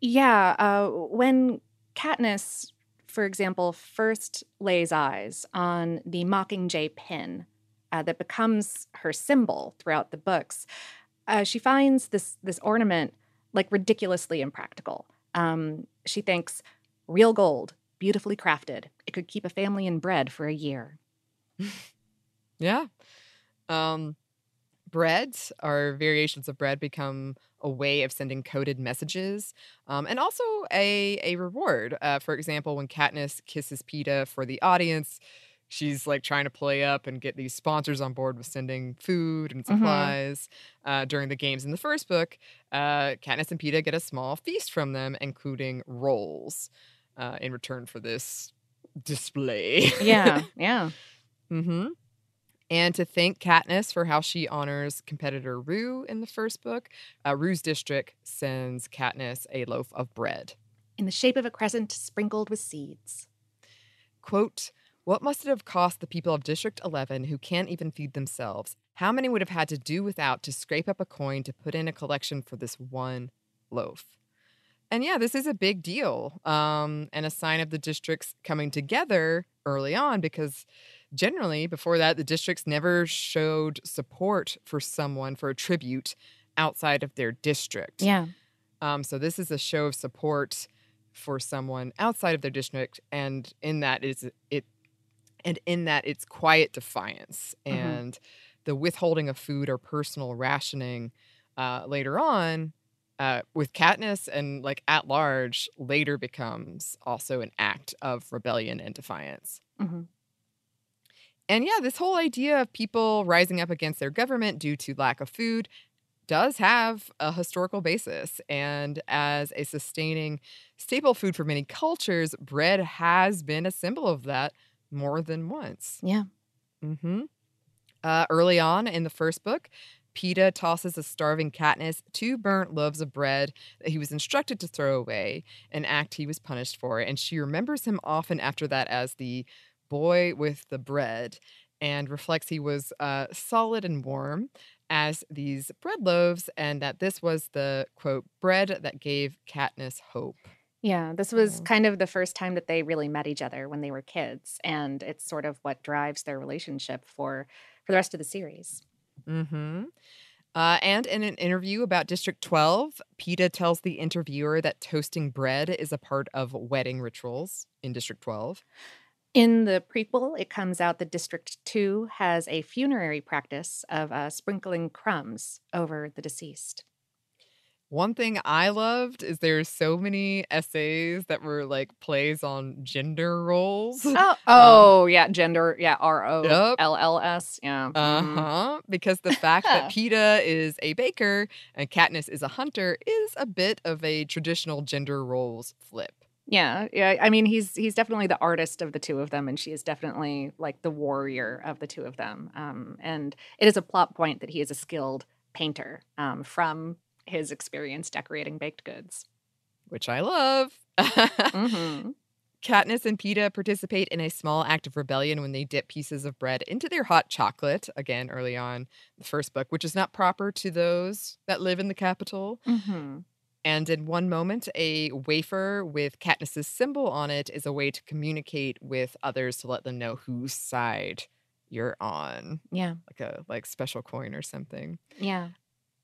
Yeah, uh, when Katniss, for example, first lays eyes on the Mockingjay pin uh, that becomes her symbol throughout the books, uh, she finds this this ornament like ridiculously impractical. Um, she thinks, real gold, beautifully crafted, it could keep a family in bread for a year. [LAUGHS] Yeah. Um, breads or variations of bread become a way of sending coded messages um, and also a, a reward. Uh, for example, when Katniss kisses Peeta for the audience, she's like trying to play up and get these sponsors on board with sending food and Mhm. supplies uh, during the games in the first book. Uh, Katniss and Peeta get a small feast from them, including rolls, uh, in return for this display. [LAUGHS] Yeah, yeah. Mm-hmm. And to thank Katniss for how she honors competitor Rue in the first book, uh, Rue's district sends Katniss a loaf of bread. In the shape of a crescent sprinkled with seeds. Quote, what must it have cost the people of District 11 who can't even feed themselves? How many would have had to do without to scrape up a coin to put in a collection for this one loaf? And yeah, this is a big deal um, and a sign of the districts coming together early on because generally before that, the districts never showed support for someone for a tribute outside of their district. Yeah. Um, so this is a show of support for someone outside of their district, and in that is it, and in that it's quiet defiance Mhm. and the withholding of food or personal rationing uh, later on. Uh, with Katniss and like at large, later becomes also an act of rebellion and defiance. hmm And yeah, this whole idea of people rising up against their government due to lack of food does have a historical basis. And as a sustaining staple food for many cultures, bread has been a symbol of that more than once. Yeah. hmm Uh, early on in the first book, Peeta tosses a starving Katniss two burnt loaves of bread that he was instructed to throw away, an act he was punished for. And she remembers him often after that as the boy with the bread and reflects he was uh, solid and warm as these bread loaves, and that this was the quote, bread that gave Katniss hope. Yeah, this was kind of the first time that they really met each other when they were kids, and it's sort of what drives their relationship for for the rest of the series. Hmm Uh, and in an interview about District 12, Peeta tells the interviewer that toasting bread is a part of wedding rituals in District 12. In the prequel, it comes out that District 2 has a funerary practice of uh, sprinkling crumbs over the deceased. One thing I loved is there's so many essays that were like plays on gender roles. [LAUGHS] Oh, oh yeah, gender, yeah, R O L L S, Yup. L L S, yeah. Uh mhm. huh. Because the fact that Peeta is a baker and Katniss is a hunter is a bit of a traditional gender roles flip. Yeah, yeah. I mean, he's he's definitely the artist of the two of them, and she is definitely like the warrior of the two of them. Um, and it is a plot point that he is a skilled painter um, from his experience decorating baked goods. Which I love. Mhm. [LAUGHS] Katniss and Peeta participate in a small act of rebellion when they dip pieces of bread into their hot chocolate, again, early on the first book, which is not proper to those that live in the Capitol. Mhm. And in one moment, a wafer with Katniss's symbol on it is a way to communicate with others to let them know whose side you're on, Yeah, like a like special coin or something. yeah.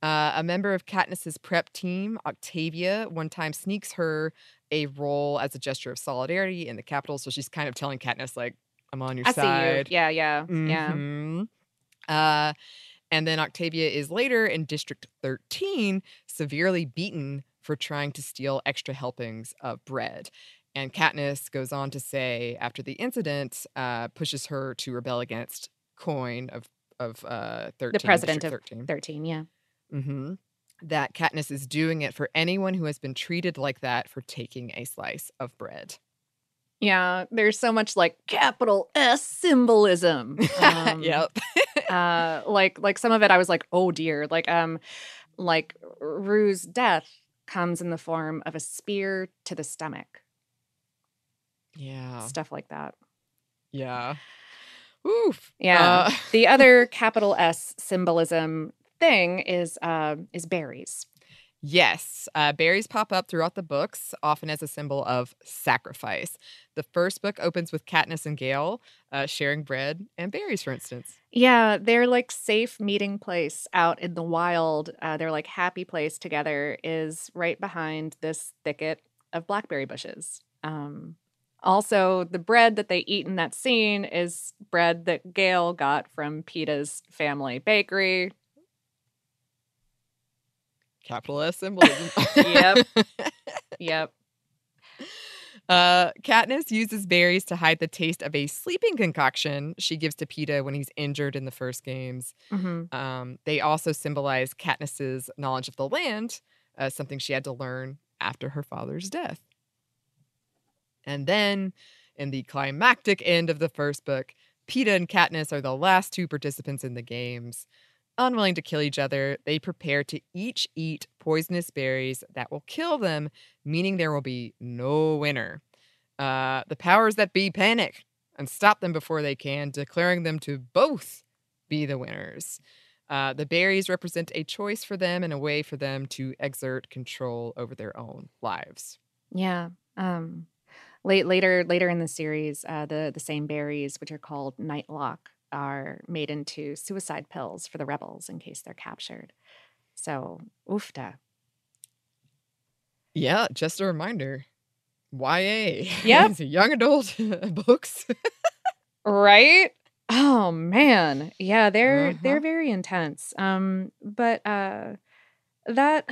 Uh, a member of Katniss's prep team, Octavia, one time sneaks her a roll as a gesture of solidarity in the Capitol. So she's kind of telling Katniss, like, I'm on your I side. see you. Yeah, yeah, yeah. Mhm. Uh, and then Octavia is later in District 13 severely beaten for trying to steal extra helpings of bread. And Katniss goes on to say, after the incident, uh, pushes her to rebel against Coin of of uh, 13. The president District of 13. Thirteen. Yeah. Hmm That Katniss is doing it for anyone who has been treated like that for taking a slice of bread. Yeah, there's so much like capital S symbolism. [LAUGHS] Um, yep. [LAUGHS] uh, like like some of it, I was like, oh dear. Like um, like Rue's death comes in the form of a spear to the stomach. Yeah. Stuff like that. Yeah. Oof. Yeah. Uh, the [LAUGHS] other capital S symbolism thing is uh, is berries. Yes, uh, berries pop up throughout the books, often as a symbol of sacrifice. The first book opens with Katniss and Gale uh, sharing bread and berries, for instance. Yeah, they're like safe meeting place out in the wild. Uh, their like happy place together is right behind this thicket of blackberry bushes. Um, also, the bread that they eat in that scene is bread that Gale got from Peeta's family bakery. Capital S symbolism. Yep. [LAUGHS] Yep. Uh, Katniss uses berries to hide the taste of a sleeping concoction she gives to Peeta when he's injured in the first games. hmm Um, they also symbolize Katniss's knowledge of the land, uh, something she had to learn after her father's death. And then, in the climactic end of the first book, Peeta and Katniss are the last two participants in the games. Unwilling to kill each other, they prepare to each eat poisonous berries that will kill them, meaning there will be no winner. Uh, the powers that be panic and stop them before they can, declaring them to both be the winners. Uh, the berries represent a choice for them and a way for them to exert control over their own lives. Yeah. Um, late later later in the series, uh, the the same berries, which are called Nightlock, are made into suicide pills for the rebels in case they're captured. So, oofta. Yeah, just a reminder. YA. Yep. Young adult [LAUGHS] books. Right? Oh man. Yeah, they're Uh-huh. they're very intense. Um but uh that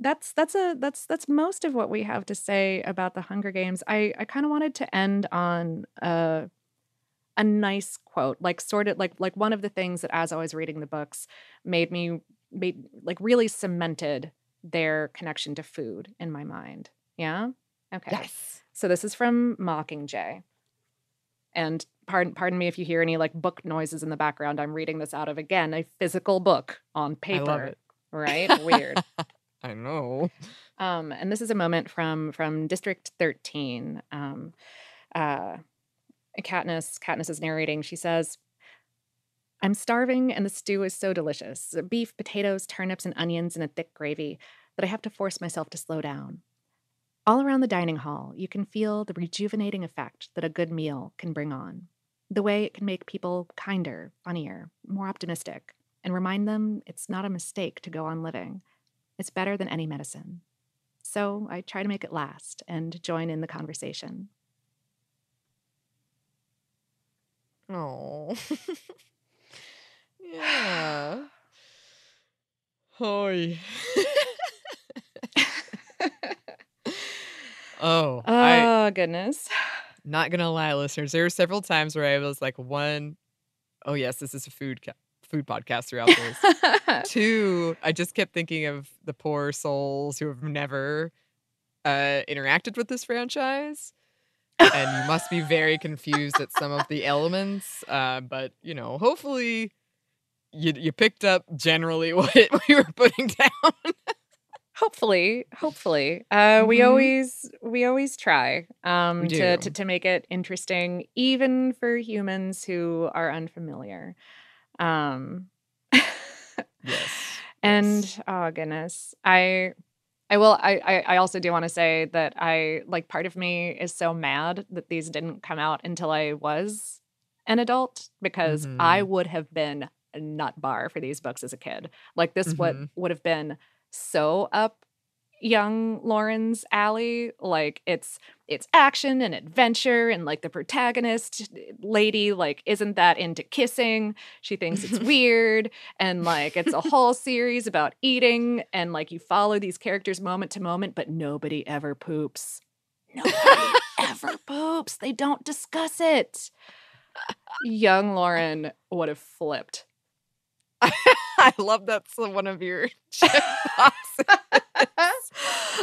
that's that's a that's that's most of what we have to say about the Hunger Games. I I kind of wanted to end on a a nice quote, like sort of like like one of the things that as I was reading the books made me made like really cemented their connection to food in my mind. Yeah? Okay. yes. So this is from Mockingjay. And pardon pardon me if you hear any like book noises in the background. I'm reading this out of again a physical book on paper. I love it. Right? Weird. [LAUGHS] I know. Um, and this is a moment from from District 13. Um, uh, Katniss Katniss is narrating. She says, "I'm starving, and the stew is so delicious: beef, potatoes, turnips, and onions in a thick gravy that I have to force myself to slow down." All around the dining hall, you can feel the rejuvenating effect that a good meal can bring on. The way it can make people kinder, funnier, more optimistic, and remind them it's not a mistake to go on living. It's better than any medicine. So I try to make it last and join in the conversation. Oh. [LAUGHS] yeah. [SIGHS] Hoy. [LAUGHS] oh, I Oh, goodness. [SIGHS] not gonna lie, listeners. There were several times where I was like, one, oh yes, this is a food ca- food podcast throughout this. [LAUGHS] Two, I just kept thinking of the poor souls who have never uh, interacted with this franchise. And you must be very confused at some of the elements. Uh, but you know, hopefully, you you picked up generally [LAUGHS] what we were putting down. hopefully, hopefully. Uh, we Mhm. always we always try um, We to, to to make it interesting, even for humans who are unfamiliar. Um, [LAUGHS] yes. and oh goodness, I I will. I I, also do want to say that I like part of me is so mad that these didn't come out until I was an adult because I would have been a nut bar for these books as a kid. Like this would Mhm. would have been so up young Lauren's alley. Like it's it's action and adventure and like the protagonist eh, lady like isn't that into kissing. She thinks it's [LAUGHS] weird and like it's a whole series about eating and like you follow these characters moment to moment but nobody ever poops. Nobody [LAUGHS] ever poops. They don't discuss it. Young Lauren would have flipped. [LAUGHS] I love that's one of your [LAUGHS]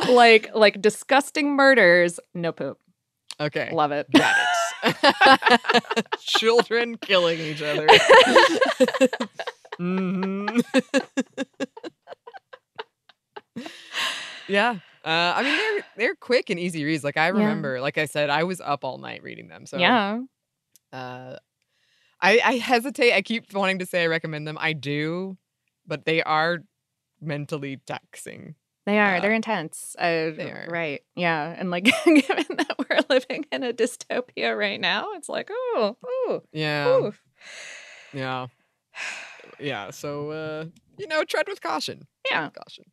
[LAUGHS] like like disgusting murders, no poop. Okay. Love it. Got it. Children killing each other. Mhm. yeah. Uh, I mean, they're they're quick and easy reads. Like I remember, like I said, I was up all night reading them. So yeah. uh, I I hesitate. I keep wanting to say I recommend them. I do, but they are mentally taxing. They are. Uh, They're intense. Uh, they are. Right. Yeah. And like, [LAUGHS] given that we're living in a dystopia right now, it's like, oh, oh, Yeah. oof. Yeah. [SIGHS] Yeah. So uh, you know, tread with caution. Yeah. with caution.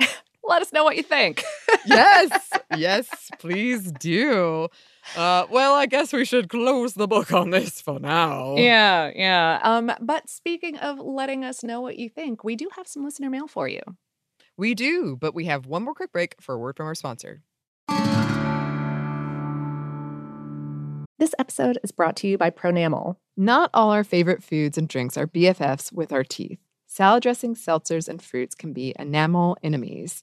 [LAUGHS] Let us know what you think. [LAUGHS] yes, yes, please do. Uh, well, I guess we should close the book on this for now. Yeah. Yeah. Um. But speaking of letting us know what you think, we do have some listener mail for you. We do, but we have one more quick break for a word from our sponsor. This episode is brought to you by Pronamel. Not all our favorite foods and drinks are BFFs with our teeth. Salad dressings, seltzers, and fruits can be enamel enemies.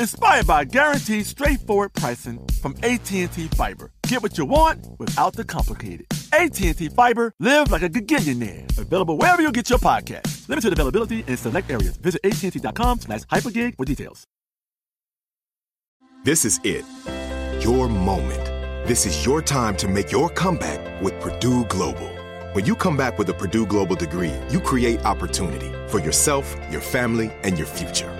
inspired by guaranteed straightforward pricing from AT&T Fiber. Get what you want without the complicated. AT&T Fiber, live like a gigillionaire. Available wherever you get your podcast. Limited availability in select areas. Visit AT&T.com slash hypergig for details. This is it. Your moment. This is your time to make your comeback with Purdue Global. When you come back with a Purdue Global degree, you create opportunity for yourself, your family, and your future.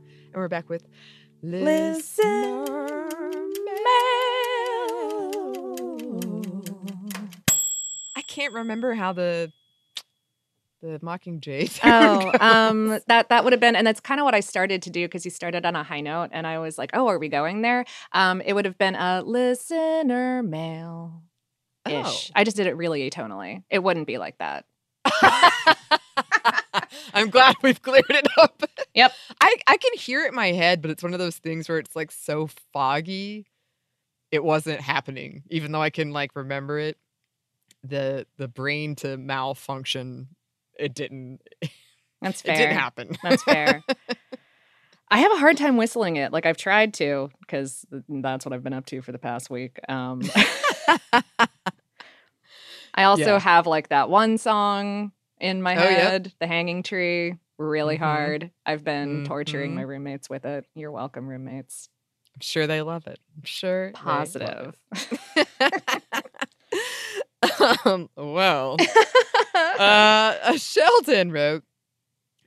And we're back with Listen I can't remember how the the Mockingjay. [LAUGHS] Oh, um, that that would have been, and that's kind of what I started to do because you started on a high note, and I was like, "Oh, are we going there?" Um, it would have been a listener mail ish. Oh. I just did it really atonally. It wouldn't be like that. [LAUGHS] I'm glad we've cleared it up. Yep. [LAUGHS] I, I can hear it in my head, but it's one of those things where it's like so foggy. It wasn't happening, even though I can like remember it. The the brain to malfunction, it didn't That's fair. [LAUGHS] it didn't happen. That's fair. [LAUGHS] I have a hard time whistling it. Like I've tried to because that's what I've been up to for the past week. Um, I also Yeah. have like that one song in my Oh, yep. head, "The Hanging Tree," really Mhm. hard. I've been torturing Mhm. my roommates with it. You're welcome, roommates. I'm sure they love it. I'm sure. Positive. [LAUGHS] um, well, [LAUGHS] uh, Sheldon wrote,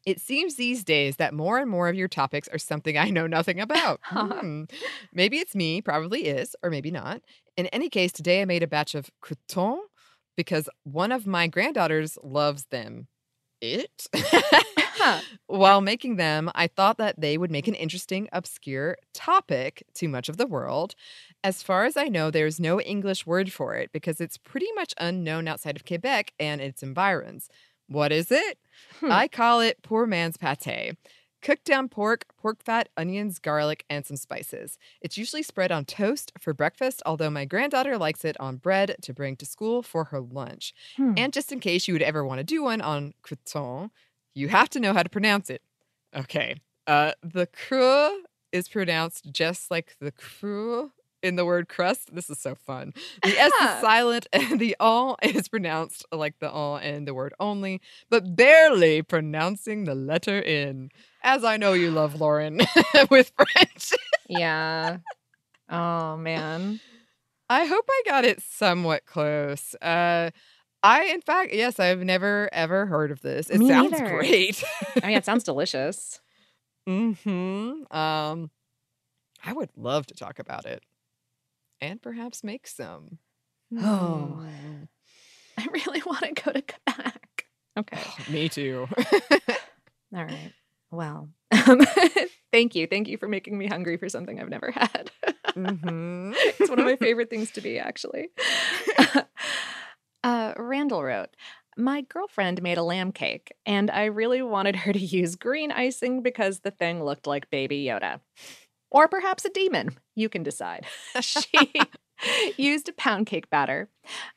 It seems these days that more and more of your topics are something I know nothing about. [LAUGHS] Hmm. Maybe it's me, probably is, or maybe not. In any case, today I made a batch of cretons because one of my granddaughters loves them. It? [LAUGHS] While making them, I thought that they would make an interesting, obscure topic to much of the world. As far as I know, there's no English word for it because it's pretty much unknown outside of Quebec and its environs. What is it? Hmm. I call it poor man's pate. Cooked down pork, pork fat, onions, garlic, and some spices. It's usually spread on toast for breakfast, although my granddaughter likes it on bread to bring to school for her lunch. Hmm. And just in case you would ever want to do one on cretons, you have to know how to pronounce it. Okay. Uh, the cru is pronounced just like the cru in the word crust. This is so fun. The S is silent and the all is pronounced like the all in the word only, but barely pronouncing the letter in. As I know you love Lauren [LAUGHS] with French. yeah. Oh man. I hope I got it somewhat close. Uh, I, in fact, yes, I've never ever heard of this. It Me sounds neither. great. I mean, it sounds [LAUGHS] delicious. hmm Um, I would love to talk about it, and perhaps make some. Oh. [SIGHS] I really want to go to Quebec. Okay. [LAUGHS] Me too. [LAUGHS] All right. Well, [LAUGHS] thank you. Thank you for making me hungry for something I've never had. hmm it's one of my favorite things to be, actually. uh, Randall wrote, My girlfriend made a lamb cake, and I really wanted her to use green icing because the thing looked like Baby Yoda. Or perhaps a demon. You can decide. [LAUGHS] she [LAUGHS] used a pound cake batter.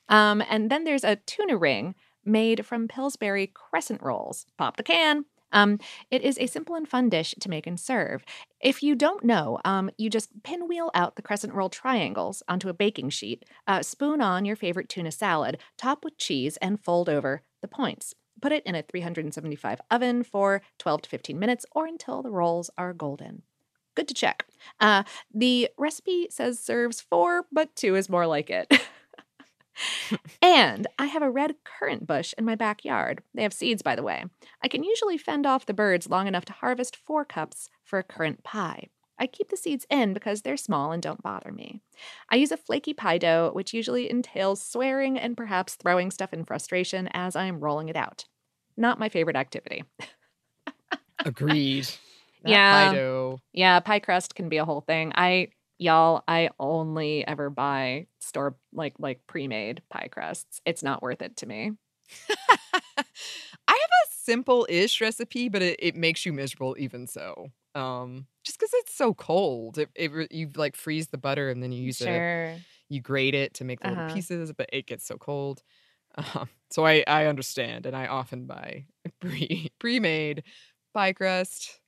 Um, and then there's a tuna ring made from Pillsbury crescent rolls. Pop the can. Um, it is a simple and fun dish to make and serve. If you don't know, um, you just pinwheel out the crescent roll triangles onto a baking sheet, uh, spoon on your favorite tuna salad, top with cheese, and fold over the points. Put it in a 375 oven for 12 to 15 minutes or until the rolls are golden. Good to check. Uh, the recipe says serves four, but two is more like it. [LAUGHS] and I have a red currant bush in my backyard. They have seeds, by the way. I can usually fend off the birds long enough to harvest four cups for a currant pie. I keep the seeds in because they're small and don't bother me. I use a flaky pie dough, which usually entails swearing and perhaps throwing stuff in frustration as I am rolling it out. Not my favorite activity. [LAUGHS] Agreed. Yeah. pie dough. Yeah, pie crust can be a whole thing. I y'all, I only ever buy store like like pre-made pie crusts. It's not worth it to me. [LAUGHS] I have a simple-ish recipe, but it, it makes you miserable even so. Um, just because it's so cold, it, it you like freeze the butter and then you use it. You grate it to make the Uh-huh. little pieces, but it gets so cold. [LAUGHS] Um, so I I understand, and I often buy [LAUGHS] pre pre-made pie crust.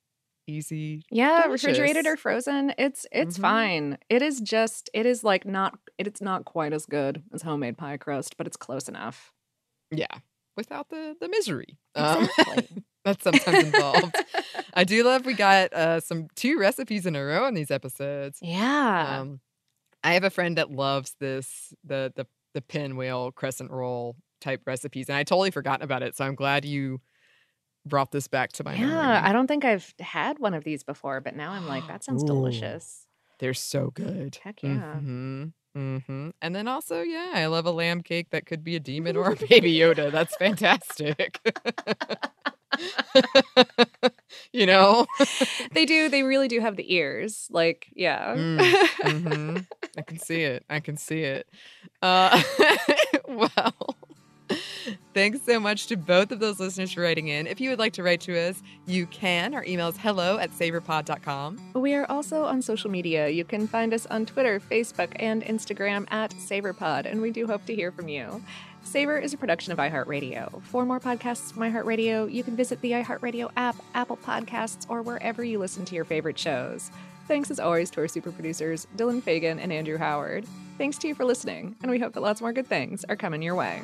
Easy. Yeah, refrigerated or frozen, it's it's Mhm. fine. It is just it is like not it's not quite as good as homemade pie crust, but it's close enough. Yeah, without the the misery. Um, [LAUGHS] that's sometimes involved. [LAUGHS] I do love we got uh, some two recipes in a row in these episodes. yeah. Um, I have a friend that loves this the the the pinwheel crescent roll type recipes, and I totally forgotten about it. So I'm glad you brought this back to my yeah, memory. I don't think I've had one of these before, but now I'm like [GASPS] that sounds Ooh. delicious. They're so good. Heck yeah. hmm hmm And then also, yeah, I love a lamb cake that could be a demon or a [LAUGHS] baby Yoda. That's fantastic. [LAUGHS] you know? [LAUGHS] They do they really do have the ears. Like, yeah. Mm, hmm I can see it. I can see it. Uh, well, [LAUGHS] thanks so much to both of those listeners for writing in. If you would like to write to us, you can. Our email is hello at savorpod.com. We are also on social media. You can find us on Twitter, Facebook, and Instagram at SavorPod, and we do hope to hear from you. Savor is a production of iHeartRadio. For more podcasts from iHeartRadio, you can visit the iHeartRadio app, Apple Podcasts, or wherever you listen to your favorite shows. Thanks as always to our super producers, Dylan Fagan and Andrew Howard. Thanks to you for listening, and we hope that lots more good things are coming your way.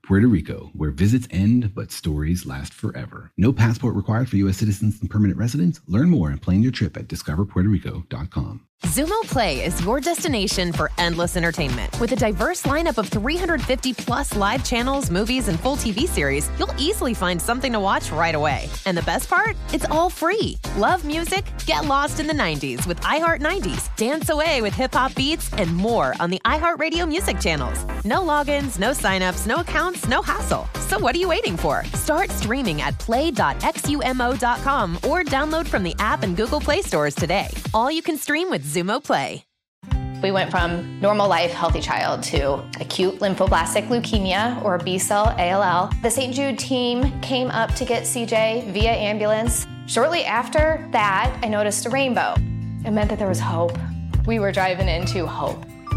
Puerto Rico, where visits end but stories last forever. No passport required for U.S. citizens and permanent residents. Learn more and plan your trip at discoverpuertorico.com. Xumo Play is your destination for endless entertainment. With a diverse lineup of 350 plus live channels, movies, and full TV series, you'll easily find something to watch right away. And the best part? It's all free. Love music? Get lost in the 90s with iHeart 90s, dance away with hip hop beats, and more on the iHeartRadio music channels. No logins, no signups, no accounts, no hassle. So what are you waiting for? Start streaming at play.xumo.com or download from the app and Google Play stores today. All you can stream with Xumo Play. We went from normal life, healthy child to acute lymphoblastic leukemia or B cell ALL. The St. Jude team came up to get CJ via ambulance. Shortly after that, I noticed a rainbow. It meant that there was hope. We were driving into hope.